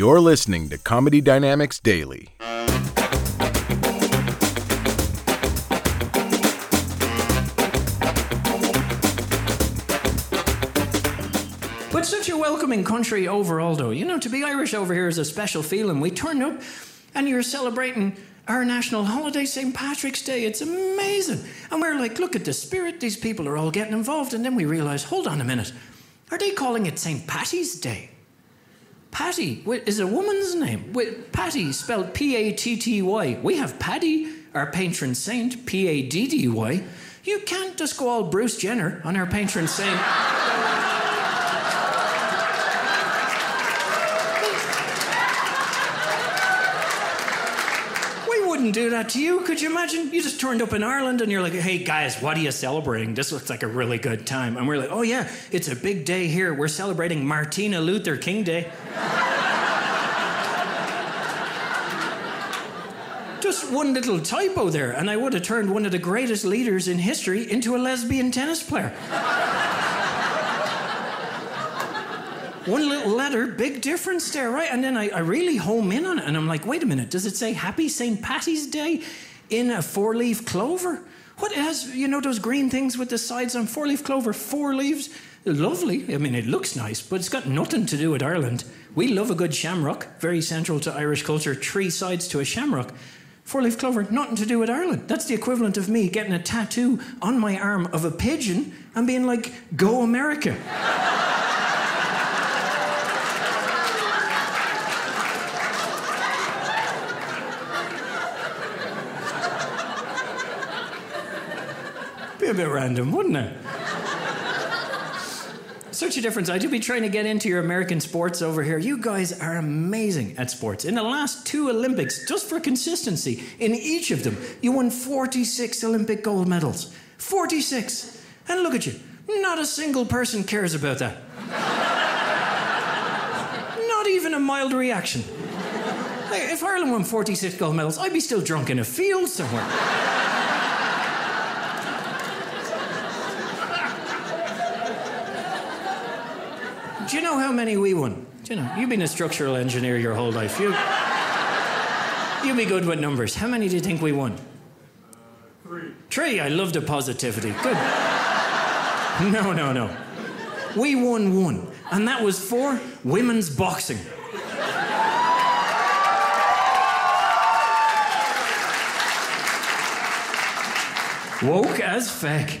You're listening to Comedy Dynamics Daily. But such a welcoming country overall, though. You know, to be Irish over here is a special feeling. We turn up and you're celebrating our national holiday, St. Patrick's Day. It's amazing. And we're like, look at the spirit. These people are all getting involved. And then we realize, hold on a minute. Are they calling it St. Patty's Day? Patty is a woman's name. Patty spelled P A T T Y. We have Paddy, our patron saint, P A D D Y. You can't just go all Bruce Jenner on our patron saint. We wouldn't do that to you. Could you imagine? You just turned up in Ireland and you're like, hey guys, what are you celebrating? This looks like a really good time. And we're like, oh yeah, it's a big day here. We're celebrating Martina Luther King Day. just one little typo there, and I would have turned one of the greatest leaders in history into a lesbian tennis player. One little letter, big difference there, right? And then I, I really home in on it, and I'm like, wait a minute, does it say Happy St. Patty's Day in a four leaf clover? What has, you know, those green things with the sides on four leaf clover, four leaves? Lovely. I mean, it looks nice, but it's got nothing to do with Ireland. We love a good shamrock, very central to Irish culture, three sides to a shamrock. Four leaf clover, nothing to do with Ireland. That's the equivalent of me getting a tattoo on my arm of a pigeon and being like, Go America. A bit random, wouldn't it? Such a difference. I do be trying to get into your American sports over here. You guys are amazing at sports. In the last two Olympics, just for consistency, in each of them, you won 46 Olympic gold medals. 46. And look at you. Not a single person cares about that. Not even a mild reaction. If Ireland won 46 gold medals, I'd be still drunk in a field somewhere. Do you know how many we won? Do you know? You've been a structural engineer your whole life. You, you'll be good with numbers. How many do you think we won? Three. Three. I love the positivity. Good. No, no, no. We won one, and that was for women's boxing. Woke as feck.